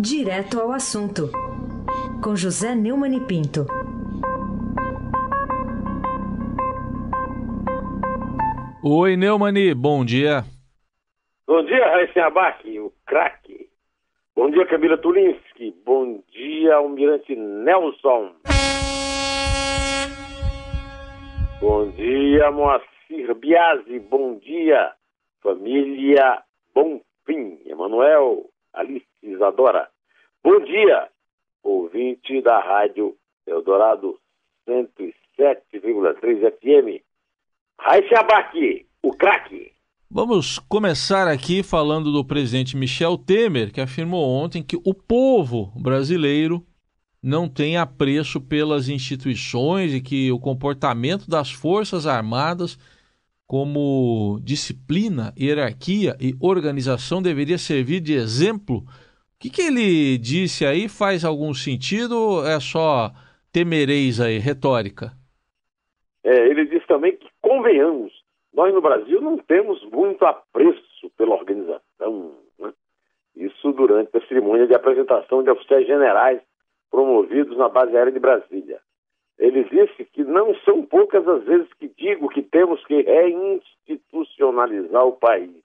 Direto ao assunto, com José Neumann e Pinto. Oi, Neumani, bom dia. Bom dia, Raíssa Abac, o craque. Bom dia, Camila Tulinski. Bom dia, Almirante Nelson. Bom dia, Moacir Biasi. Bom dia, família Bonfim. Emanuel, Alice Isadora. Bom dia, ouvinte da Rádio Eldorado 107,3 FM. Abac, o craque. Vamos começar aqui falando do presidente Michel Temer, que afirmou ontem que o povo brasileiro não tem apreço pelas instituições e que o comportamento das Forças Armadas, como disciplina, hierarquia e organização, deveria servir de exemplo. O que, que ele disse aí faz algum sentido ou é só temereis aí, retórica? É, ele disse também que, convenhamos, nós no Brasil não temos muito apreço pela organização. Né? Isso durante a cerimônia de apresentação de oficiais generais promovidos na base aérea de Brasília. Ele disse que não são poucas as vezes que digo que temos que reinstitucionalizar o país.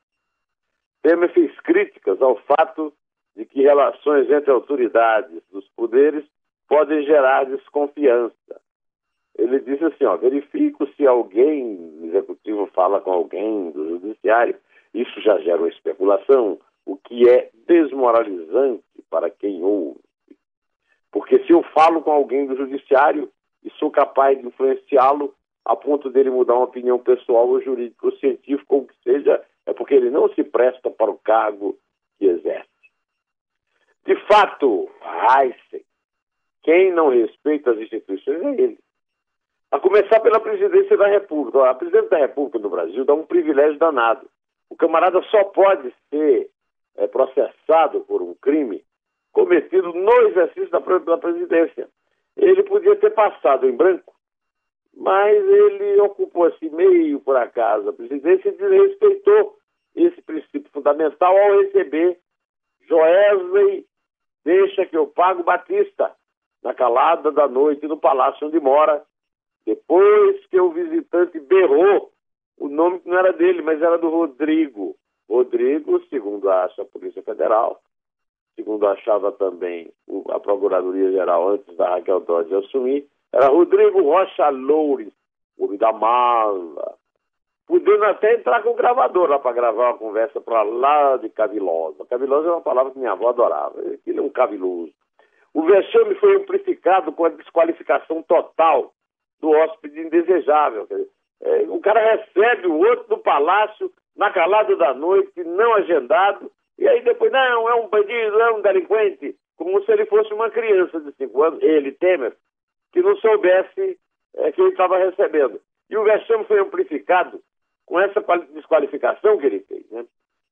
Temer fez críticas ao fato de que relações entre autoridades dos poderes podem gerar desconfiança. Ele disse assim, ó, verifico se alguém, o executivo fala com alguém do judiciário, isso já gera uma especulação, o que é desmoralizante para quem ouve. Porque se eu falo com alguém do judiciário e sou capaz de influenciá-lo a ponto dele mudar uma opinião pessoal ou jurídica ou científica ou o que seja, é porque ele não se presta para o cargo que exerce. De fato, Heisen, quem não respeita as instituições é ele. A começar pela presidência da República. A presidência da República no Brasil dá um privilégio danado. O camarada só pode ser é, processado por um crime cometido no exercício da, da presidência. Ele podia ter passado em branco, mas ele ocupou assim meio por acaso a presidência e desrespeitou esse princípio fundamental ao receber Joesley Deixa que eu pago Batista na calada da noite no palácio onde mora depois que o visitante berrou o nome que não era dele, mas era do Rodrigo. Rodrigo, segundo acha a Polícia Federal, segundo achava também a Procuradoria-Geral antes da Raquel Dodge assumir, era Rodrigo Rocha Loures, homem da mala, podendo até entrar com o gravador lá para gravar uma conversa para lá de cavilosa. Cavilosa é uma palavra que minha avó adorava, um caviloso. O vexame foi amplificado com a desqualificação total do hóspede indesejável. É, o cara recebe o outro do palácio na calada da noite, não agendado, e aí depois, não, é um bandido, é um delinquente, como se ele fosse uma criança de cinco anos, ele, Temer, que não soubesse é, que ele estava recebendo. E o vexame foi amplificado com essa desqualificação que ele fez. Né?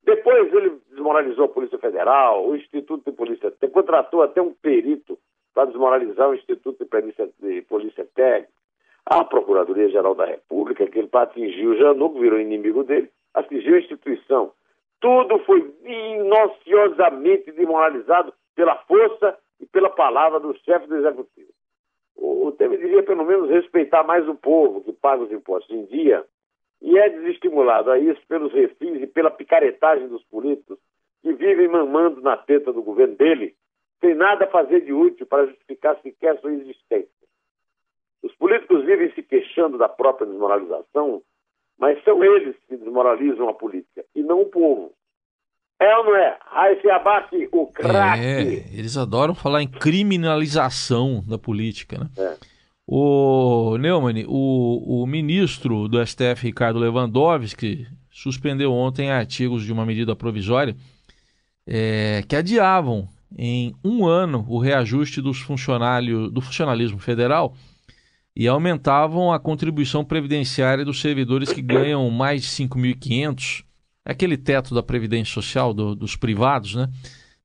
Depois ele desmoralizou a Polícia Federal, o Instituto de Polícia Técnica, contratou até um perito para desmoralizar o Instituto de Polícia, de Polícia Técnica a Procuradoria-Geral da República, que ele para atingir o Januco, virou inimigo dele, atingiu a instituição. Tudo foi minuciosamente desmoralizado pela força e pela palavra do chefe do Executivo. O Temer devia, pelo menos, respeitar mais o povo que paga os impostos em dia e é desestimulado a isso pelos refis e pela picaretagem dos políticos que vivem mamando na teta do governo dele, sem nada a fazer de útil para justificar sequer sua existência. Os políticos vivem se queixando da própria desmoralização, mas são eles que desmoralizam a política e não o povo. É ou não é? Raíssa Abac, o craque. É, eles adoram falar em criminalização da política, né? É. O Neumann, o, o ministro do STF, Ricardo Lewandowski, suspendeu ontem artigos de uma medida provisória é, que adiavam em um ano o reajuste dos funcionários do funcionalismo federal e aumentavam a contribuição previdenciária dos servidores que ganham mais de 5.500, é aquele teto da Previdência Social do, dos privados, né?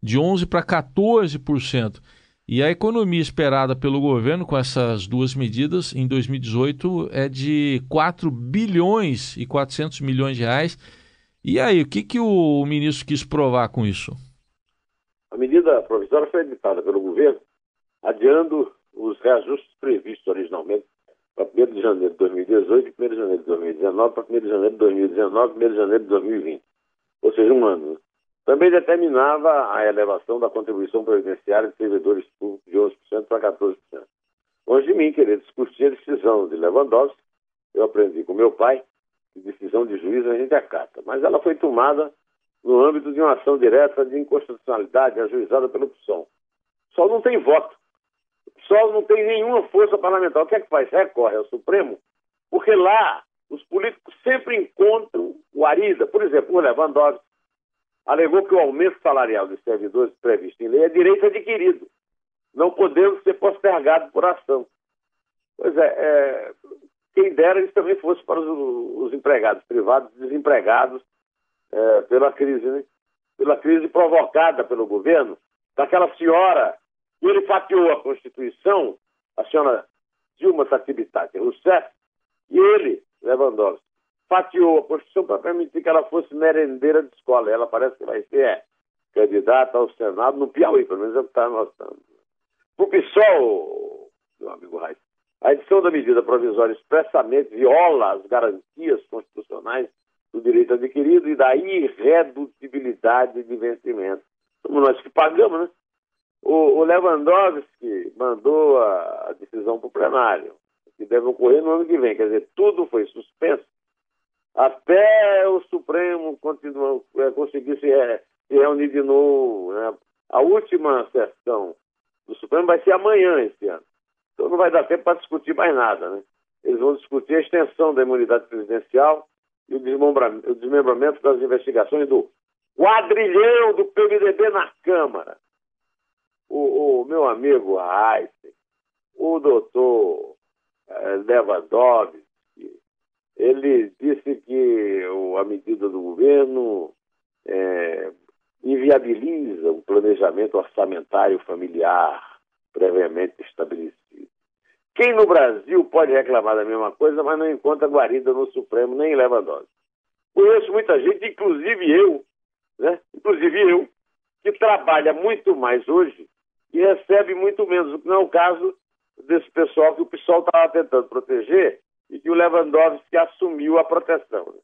De 11% para 14%. E a economia esperada pelo governo com essas duas medidas em 2018 é de 4 bilhões e 400 milhões de reais. E aí, o que, que o ministro quis provar com isso? A medida provisória foi editada pelo governo, adiando os reajustes previstos originalmente para 1 de janeiro de 2018, 1 de janeiro de 2019, para 1 de janeiro de 2019, 1 de janeiro de 2020. Ou seja, um ano. Também determinava a elevação da contribuição previdenciária de servidores públicos de 11% para 14%. Longe de mim querer discutir a decisão de Lewandowski, eu aprendi com meu pai que decisão de juiz a gente acata, mas ela foi tomada no âmbito de uma ação direta de inconstitucionalidade ajuizada pelo PSOL. O PSOL não tem voto. PSOL não tem nenhuma força parlamentar. O que é que faz? Recorre ao Supremo, porque lá os políticos sempre encontram o Arida. Por exemplo, o Lewandowski alegou que o aumento salarial dos servidores previsto em lei é direito adquirido, não podendo ser postergado por ação. Pois é, é quem dera isso também fosse para os, os empregados privados desempregados é, pela crise, né? pela crise provocada pelo governo, daquela senhora que ele fatiou a Constituição, a senhora Dilma Satibitati Rousseff, e ele, Lewandowski, fatiou a Constituição para permitir que ela fosse merendeira de escola. Ela parece que vai ser é, candidata ao Senado no Piauí, pelo menos é o que está notando. O PSOL, meu amigo Raíssa, a edição da medida provisória expressamente viola as garantias constitucionais do direito adquirido e da irredutibilidade de vencimento. Somos nós que pagamos, né? O, o Lewandowski mandou a, a decisão para o plenário, que deve ocorrer no ano que vem. Quer dizer, tudo foi suspenso até o Supremo é, conseguir se, é, se, reunir de novo. Né? A última sessão do Supremo vai ser amanhã esse ano. Então não vai dar tempo para discutir mais nada. Né? Eles vão discutir a extensão da imunidade presidencial e o desmembramento, o desmembramento das investigações do quadrilhão do PMDB na Câmara. O, o meu amigo Einstein, o doutor eh, Lewandowski, ele disse que a medida do governo é, inviabiliza o planejamento orçamentário familiar previamente estabelecido. Quem no Brasil pode reclamar da mesma coisa, mas não encontra guarida no Supremo nem em Lewandowski? Conheço muita gente, inclusive eu, né? inclusive eu, que trabalha muito mais hoje e recebe muito menos, o que não é o caso desse pessoal que o pessoal estava tentando proteger e que o Lewandowski assumiu a proteção.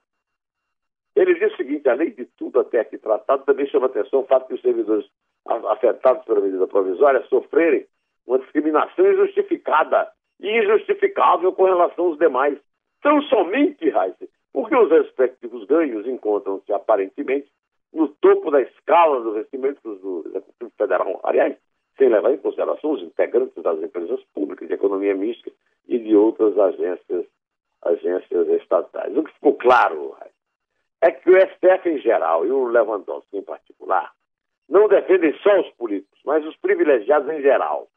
Ele diz o seguinte: além de tudo até aqui tratado, também chama atenção o fato que os servidores afetados pela medida provisória sofrerem uma discriminação injustificada e injustificável com relação aos demais. Tão somente, Heisen, porque os respectivos ganhos encontram-se aparentemente no topo da escala dos investimentos do Executivo Federal. Aliás, sem levar em consideração os integrantes das empresas públicas de economia mista e de outras agências, agências estatais. O que ficou claro é que o STF em geral e o Lewandowski em particular não defendem só os políticos, mas os privilegiados em geral.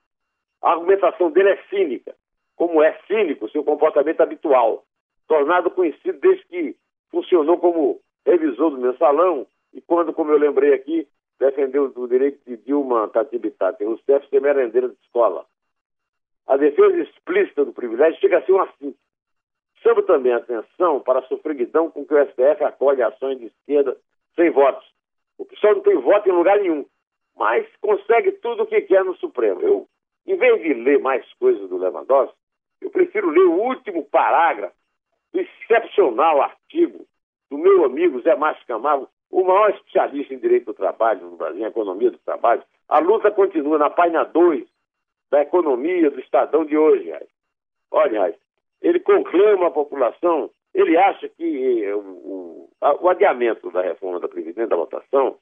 A argumentação dele é cínica, como é cínico seu comportamento habitual, tornado conhecido desde que funcionou como revisor do mensalão e quando, como eu lembrei aqui, defendeu o direito de Dilma Tatibitati Rousseff ser merendeira de escola. A defesa explícita do privilégio chega a ser uma síntese. Chama também a atenção para a sofreguidão com que o STF acolhe ações de esquerda sem votos. O pessoal não tem voto em lugar nenhum, mas consegue tudo o que quer no Supremo. Eu, em vez de ler mais coisas do Lewandowski, eu prefiro ler o último parágrafo do excepcional artigo do meu amigo Zé Márcio Camargo, o maior especialista em direito do trabalho no Brasil, em economia do trabalho. A luta continua na página 2 da economia do Estadão de hoje. Olha, Raiz, ele conclama a população, ele acha que eh, o, o, adiamento da reforma da Previdência, da votação,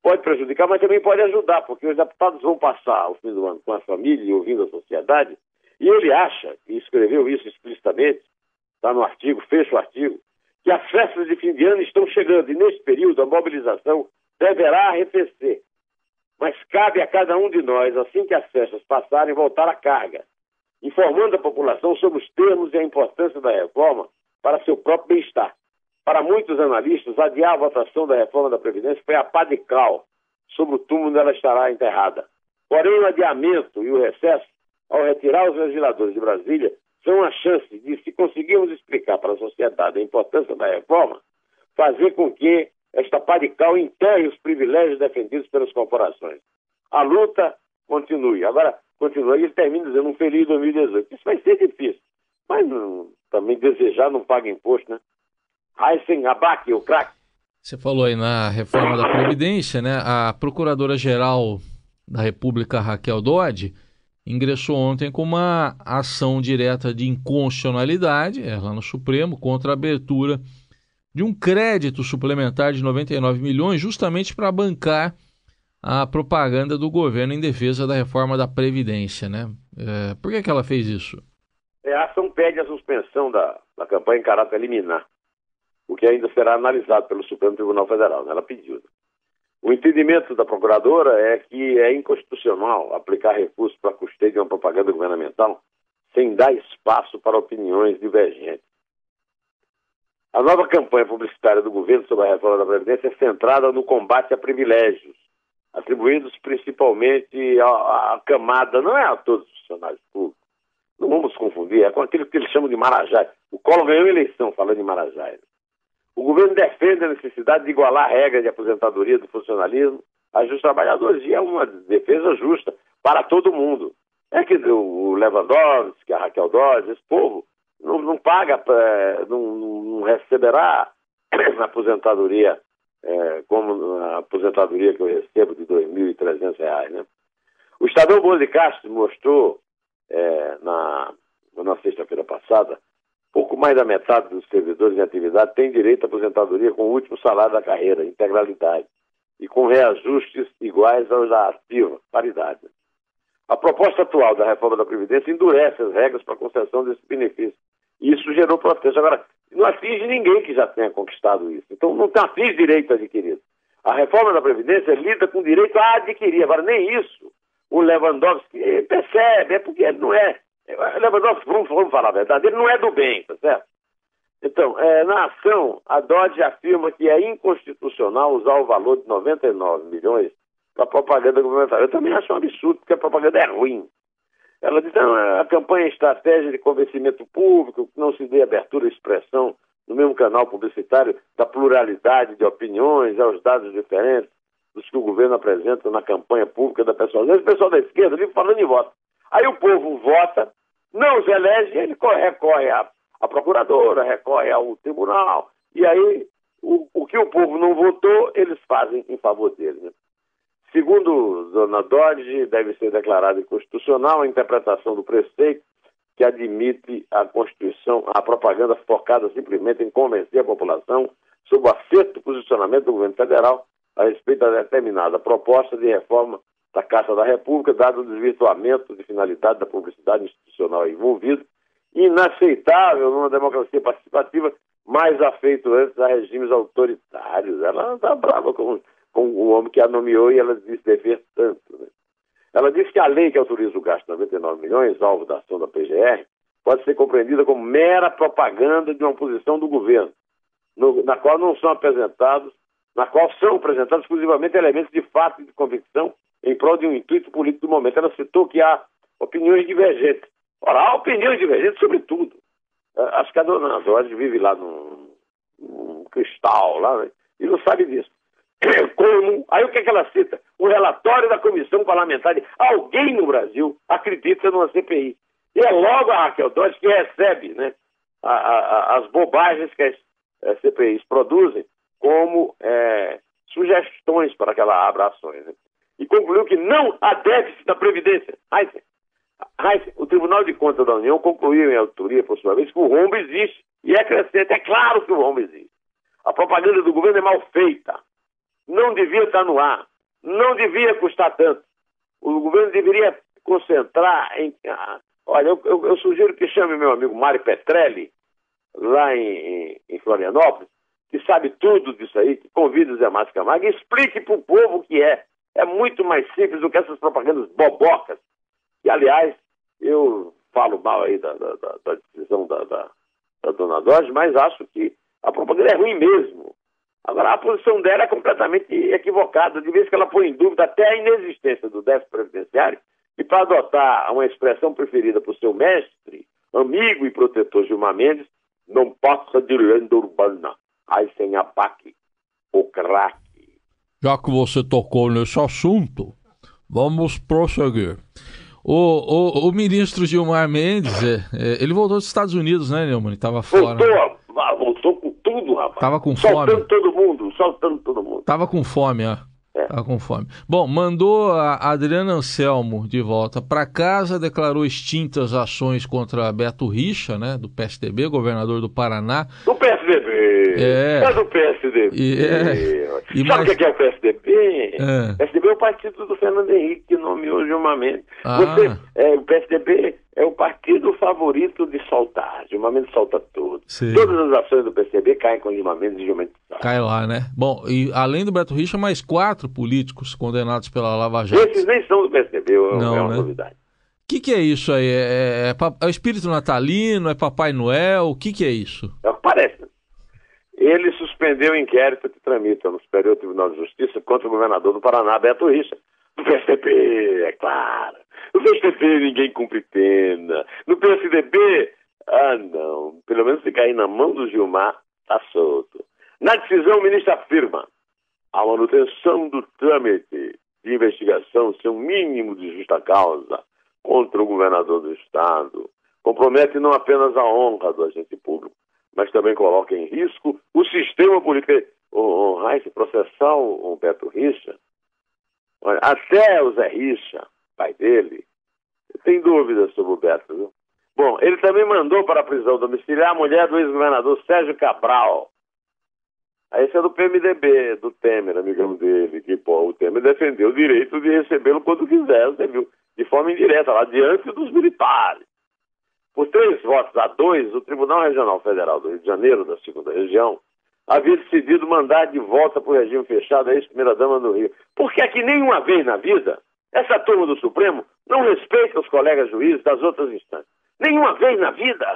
pode prejudicar, mas também pode ajudar, porque os deputados vão passar o fim do ano com a família e ouvindo a sociedade, e ele acha, e escreveu isso explicitamente, está no artigo, fecha o artigo, que as festas de fim de ano estão chegando e nesse período a mobilização deverá arrefecer. Mas cabe a cada um de nós, assim que as festas passarem, voltar à carga, informando a população sobre os termos e a importância da reforma para seu próprio bem-estar. Para muitos analistas, adiar a votação da reforma da Previdência foi a pá de cal sobre o túmulo onde ela estará enterrada. Porém, o adiamento e o recesso, ao retirar os legisladores de Brasília, são a chance de, se conseguirmos explicar para a sociedade a importância da reforma, fazer com que esta parical enterre os privilégios defendidos pelas corporações. a luta continue. Agora, continua e ele termina dizendo um feliz 2018. Isso vai ser difícil. Mas não, também desejar não paga imposto, né? Aysen Abac, o craque. Você falou aí na reforma da Previdência, né? A Procuradora-Geral da República, Raquel Dodge, ingressou ontem com uma ação direta de inconstitucionalidade, é, lá no Supremo, contra a abertura de um crédito suplementar de 99 milhões, justamente para bancar a propaganda do governo em defesa da reforma da Previdência, né? É, por que, que ela fez isso? É, a ação pede a suspensão da, da campanha em caráter liminar o que ainda será analisado pelo Supremo Tribunal Federal. Né? Ela pediu. O entendimento da procuradora é que é inconstitucional aplicar recursos para custeio de uma propaganda governamental sem dar espaço para opiniões divergentes. A nova campanha publicitária do governo sobre a reforma da Previdência é centrada no combate a privilégios, atribuídos principalmente à, à camada, não é a todos os funcionários públicos. Não vamos confundir, é com aquilo que eles chamam de Marajá. O Collor ganhou eleição falando de Marajá. O governo defende a necessidade de igualar a regra de aposentadoria do funcionalismo às dos trabalhadores, e é uma defesa justa para todo mundo. É que o Lewandowski, a Raquel Dodge, esse povo não, não paga, pra, não, não, receberá a aposentadoria é, como a aposentadoria que eu recebo de R$ 2.300. Né? O Estadão Boa de Castro mostrou é, na, na sexta-feira passada pouco mais da metade dos servidores em atividade tem direito à aposentadoria com o último salário da carreira, integralidade, e com reajustes iguais aos da ativa, paridade. A proposta atual da reforma da Previdência endurece as regras para a concessão desse benefício. Isso gerou protesto. Agora, não atinge ninguém que já tenha conquistado isso. Então, não atinge direito adquirido. A reforma da Previdência lida com direito a adquirir. Agora, nem isso o Lewandowski percebe, é porque ele não é Lewandowski, vamos, vamos falar a verdade, ele não é do bem, tá certo? Então, é, na ação, a Dodge afirma que é inconstitucional usar o valor de 99 milhões para propaganda governamental. Eu também acho um absurdo, porque a propaganda é ruim. Ela diz que a campanha é estratégia de convencimento público, que não se dê abertura à expressão no mesmo canal publicitário da pluralidade de opiniões, aos dados diferentes dos que o governo apresenta na campanha pública da pessoa. O pessoal da esquerda vive falando em voto. Aí o povo vota, não os elege, ele recorre à, à procuradora, recorre ao tribunal, e aí o, o, que o povo não votou, eles fazem em favor dele. Né? Segundo Dona Dodge, deve ser declarada inconstitucional a interpretação do preceito que admite a Constituição, a propaganda focada simplesmente em convencer a população sobre o acerto posicionamento do governo federal a respeito da determinada proposta de reforma da Caixa da República, dado o desvirtuamento de finalidade da publicidade institucional envolvida, inaceitável numa democracia participativa, mais afeito antes a regimes autoritários. Ela está brava com, com o homem que a nomeou e ela diz dever tanto. Né? Ela diz que a lei que autoriza o gasto de 99 milhões, alvo da ação da PGR, pode ser compreendida como mera propaganda de uma posição do governo, no, na qual não são apresentados, na qual são apresentados exclusivamente elementos de fato e de convicção em prol de um intuito político do momento. Ela citou que há opiniões divergentes. Ora, há opiniões divergentes sobre tudo. É, acho que a dona Jorge vive lá num, num cristal, lá, né? e não sabe disso. Como? Aí o que, é que ela cita? O relatório da comissão parlamentar. Alguém no Brasil acredita numa CPI. E é logo a Raquel Dodge que recebe né, a, a, as bobagens que as, as CPIs produzem como é, sugestões para que ela abra ações. Né? e concluiu que não há déficit da Previdência. Heisen, Heisen, o Tribunal de Contas da União concluiu em autoria, por sua vez, que o rombo existe. E é crescente. É claro que o rombo existe. A propaganda do governo é mal feita. Não devia estar no ar. Não devia custar tanto. O governo deveria concentrar em. Ah, olha, eu, eu, eu, sugiro que chame meu amigo Mário Petrelli, lá em, em, Florianópolis, que sabe tudo disso aí, que convide o Zé Márcio Camargo e explique para o povo o que é é muito mais simples do que essas propagandas bobocas. E, aliás, eu falo mal aí da, da, da decisão da, da, da dona Dodge, mas acho que a propaganda é ruim mesmo. Agora, a posição dela é completamente equivocada, de vez que ela põe em dúvida até a inexistência do déficit previdenciário, e para adotar uma expressão preferida por seu mestre, amigo e protetor Gilmar Mendes, não passa de lenda urbana, aí sem abaque, o craque. Já que você tocou nesse assunto, Vamos prosseguir. O, o, o ministro Gilmar Mendes, é, é, ele voltou dos Estados Unidos, né, Neumann? Estava fora. Voltou, ah, voltou tudo, rapaz. Tava com soltando fome. todo mundo, soltando todo mundo. Tava com fome, ó. É. Tava com fome. Bom, mandou a Adriana Anselmo de volta para casa, declarou extintas ações contra Beto Richa, né, do PSDB, governador do Paraná. Do PSDB. É. É do PSDB. E, é. E Sabe o mais... que é o PSDB? É. PSDB é o partido do Fernando Henrique, que nomeou Gilmar Mendes. Ah. Você, é, o PSDB é o partido favorito de soltar. Gilmar Mendes solta tudo. Sim. Todas as ações do PSDB caem com Gilmar Mendes e Gilmar Mendes Cai lá, né? Bom, e além do Beto Richa, mais quatro políticos condenados pela Lava Jato. Esses nem são do é Não, é uma né? novidade. O que, que é isso aí? É, é, é, o espírito natalino? É Papai Noel? O que, que é isso? É o que parece. Ele suspendeu o inquérito que tramita no Superior Tribunal de Justiça contra o governador do Paraná, Beto Richa. Do PSDB, é claro. No PSDB ninguém cumpre pena. No PSDB, ah não, pelo menos se cair na mão do Gilmar, tá solto. Na decisão, o ministro afirma a manutenção do trâmite de investigação sem um mínimo de justa causa contra o governador do Estado compromete não apenas a honra do agente público, mas também coloca em risco o sistema político. O, Reis processar o, o Beto Richa, até o Zé Richa, pai dele, tem dúvidas sobre o Beto. Viu? Bom, ele também mandou para a prisão domiciliar a mulher do ex-governador Sérgio Cabral. Esse é do PMDB, do Temer, amigão dele, que pô, o Temer defendeu o direito de recebê-lo quando quiser, você viu? De forma indireta, lá diante dos militares. Por três votos a dois, o Tribunal Regional Federal do Rio de Janeiro, da segunda região, havia decidido mandar de volta para o regime fechado a ex-primeira-dama do Rio. Porque aqui nenhuma vez na vida, essa turma do Supremo não respeita os colegas juízes das outras instâncias. Nenhuma vez na vida.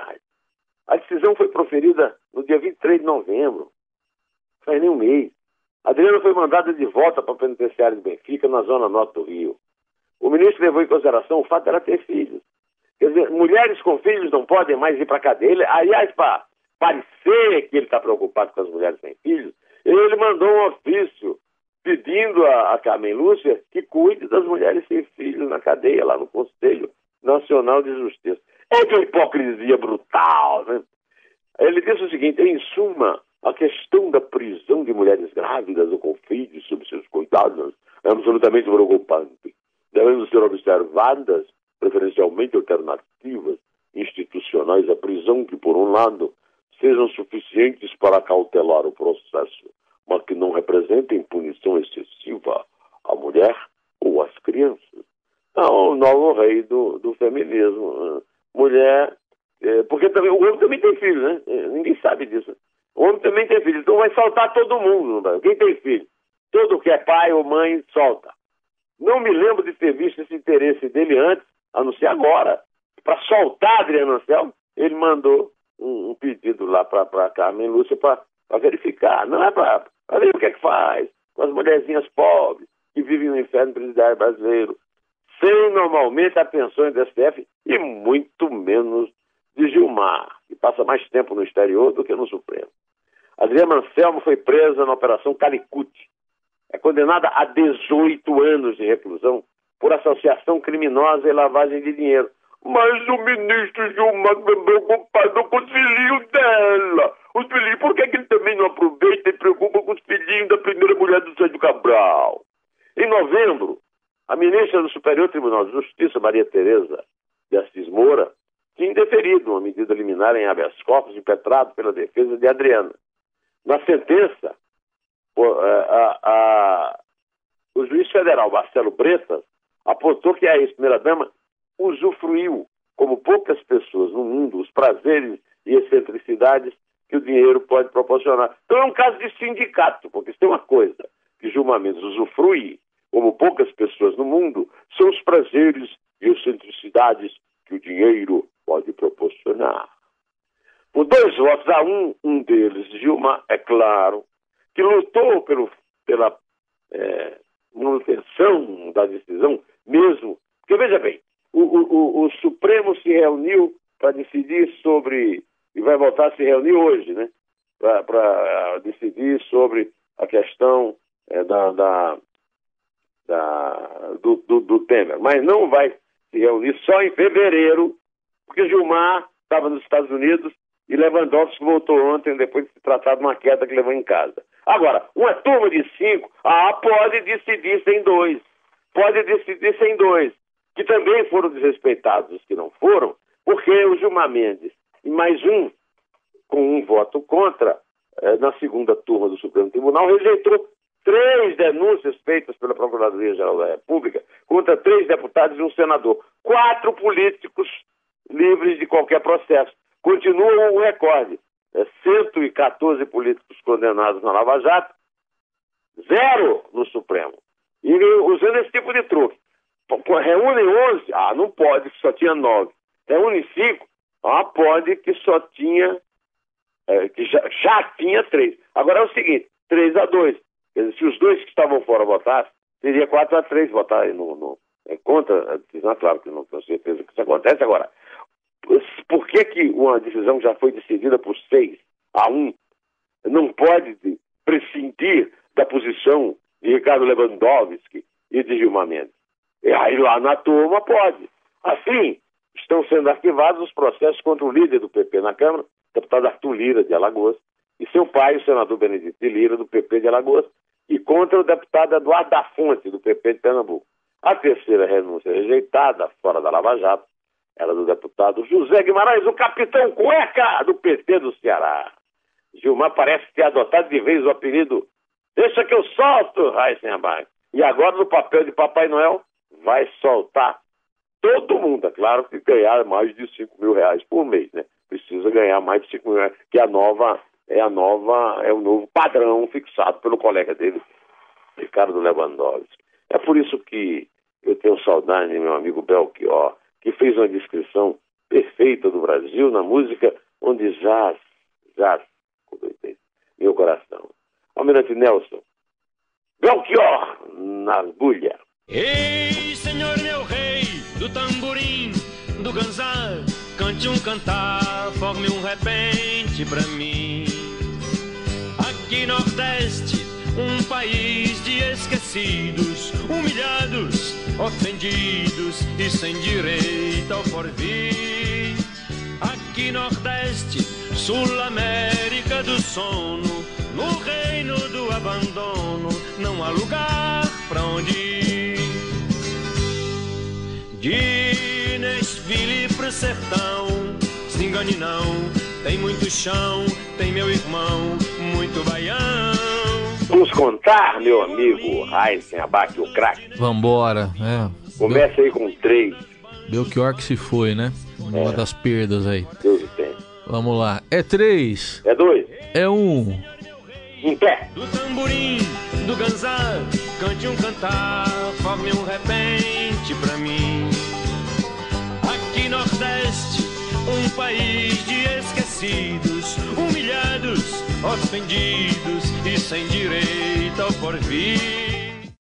A decisão foi proferida no dia 23 de novembro. Faz nem um mês. Adriana foi mandada de volta para o penitenciário de Benfica, na zona norte do Rio. O ministro levou em consideração o fato dela ter filhos. Quer dizer, mulheres com filhos não podem mais ir para a cadeia. Aliás, para parecer que ele está preocupado com as mulheres sem filhos, ele mandou um ofício pedindo a, a Carmen Lúcia que cuide das mulheres sem filhos na cadeia, lá no Conselho Nacional de Justiça. É de uma hipocrisia brutal, né? Ele disse o seguinte, em suma, a questão da prisão de mulheres grávidas ou com filhos sob seus cuidados é absolutamente preocupante. Devem ser observadas preferencialmente alternativas institucionais à prisão que, por um lado, sejam suficientes para cautelar o processo, mas que não representem punição excessiva à mulher ou às crianças. É o novo rei do, do feminismo. Mulher, é, porque também, o homem também tem filho, né? É, ninguém sabe disso. O homem também tem filho, então vai soltar todo mundo. Quem tem filho? Todo que é pai ou mãe, solta. Não me lembro de ter visto esse interesse dele antes, a não ser agora. Para soltar Adriano Anselmo, ele mandou um, um pedido lá para Carmen Lúcia para verificar. Não é para ver o que é que faz com as mulherzinhas pobres que vivem no inferno presidiário brasileiro, sem normalmente atenções do STF e muito menos de Gilmar, que passa mais tempo no exterior do que no Supremo. Adriana Anselmo foi presa na Operação Calicut. É condenada a 18 anos de reclusão por associação criminosa e lavagem de dinheiro. Mas o ministro Gilmar ficou preocupado com os filhinhos dela. Os filhinhos, por que, que ele também não aproveita e preocupa com os filhinhos da primeira mulher do Sérgio Cabral? Em novembro, a ministra do Superior Tribunal de Justiça, Maria Tereza de Assis Moura, tinha indeferido uma medida liminar em habeas corpus impetrado pela defesa de Adriana. Na sentença, o, a, a, a, o juiz federal Marcelo Bretas apontou que a ex-primeira-dama usufruiu, como poucas pessoas no mundo, os prazeres e excentricidades que o dinheiro pode proporcionar. Então é um caso de sindicato, porque se tem uma coisa que Gilmar Mendes usufrui, como poucas pessoas no mundo, são os prazeres e excentricidades que o dinheiro pode proporcionar. Por dois votos a um, um deles, Gilmar, é claro, que lutou pelo, pela é, manutenção da decisão, mesmo. Porque, veja bem, o, o, o Supremo se reuniu para decidir sobre, e vai voltar a se reunir hoje, né? Para decidir sobre a questão é, da, da, da do, do, do Temer, mas não vai se reunir só em fevereiro, porque Gilmar estava nos Estados Unidos e Lewandowski voltou ontem depois de se tratar de uma queda que levou em casa. Agora, uma turma de cinco, ah, pode decidir sem dois. Pode decidir sem dois. Que também foram desrespeitados os que não foram, porque o Gilmar Mendes e mais um, com um voto contra, eh, na segunda turma do Supremo Tribunal, rejeitou três denúncias feitas pela Procuradoria-Geral da República contra três deputados e um senador. Quatro políticos livres de qualquer processo. Continua o recorde. É 114 políticos condenados na Lava Jato, zero no Supremo. E usando esse tipo de truque. Reúne 11, ah, não pode, só tinha 9. Reúne 5, ah, pode, que só tinha, é, que já, já tinha 3. Agora é o seguinte, 3 a 2. Quer dizer, se os dois que estavam fora votassem, seria 4 a 3 votarem no, no, é, contra a decisão. Claro que não tenho certeza que isso acontece. Agora, por que, que uma decisão já foi decidida por 6 a 1 não pode prescindir da posição de Ricardo Lewandowski e de Gilmar Mendes? E aí lá na turma pode. Assim, estão sendo arquivados os processos contra o líder do PP na Câmara, deputado Arthur Lira, de Alagoas, e seu pai, o senador Benedito de Lira, do PP de Alagoas, e contra o deputado Eduardo da Fonte, do PP de Pernambuco. A terceira renúncia rejeitada, fora da Lava Jato, era do deputado José Guimarães, o capitão cueca do PT do Ceará. Gilmar parece ter adotado de vez o apelido Deixa que eu solto, Heisenberg. E agora, no papel de Papai Noel, vai soltar todo mundo. É claro que ganhar mais de 5 mil reais por mês, né? Precisa ganhar mais de 5 mil reais, que é a nova, é a nova, é o novo padrão fixado pelo colega dele, Ricardo Lewandowski. É por isso que eu tenho saudade de meu amigo Belchior, que fez uma descrição perfeita do Brasil na música onde jaz, jaz, meu coração. Almirante Nelson, Belchior na agulha. Ei, senhor meu rei, do tamborim, do ganzar, cante um cantar, forme um repente pra mim. Aqui Nordeste, um país de esquecidos, humilhados, ofendidos e sem direito ao porvir. Aqui Nordeste, Sul América do sono, no reino do abandono, não há lugar pra onde ir. Sertão, se engane não, tem muito chão, tem meu irmão, muito baião. Vamos contar, meu amigo Heisen, Abaque, o craque. Vambora, é. Começa aí com três. Belchior que se foi, né? Uma É. das perdas aí. Deus o tem. Vamos lá. É três, É dois. é um. Em pé. Do tamborim, do ganzar, cante um cantar, forme um repente pra mim. País de esquecidos, humilhados, ofendidos e sem direito ao porvir.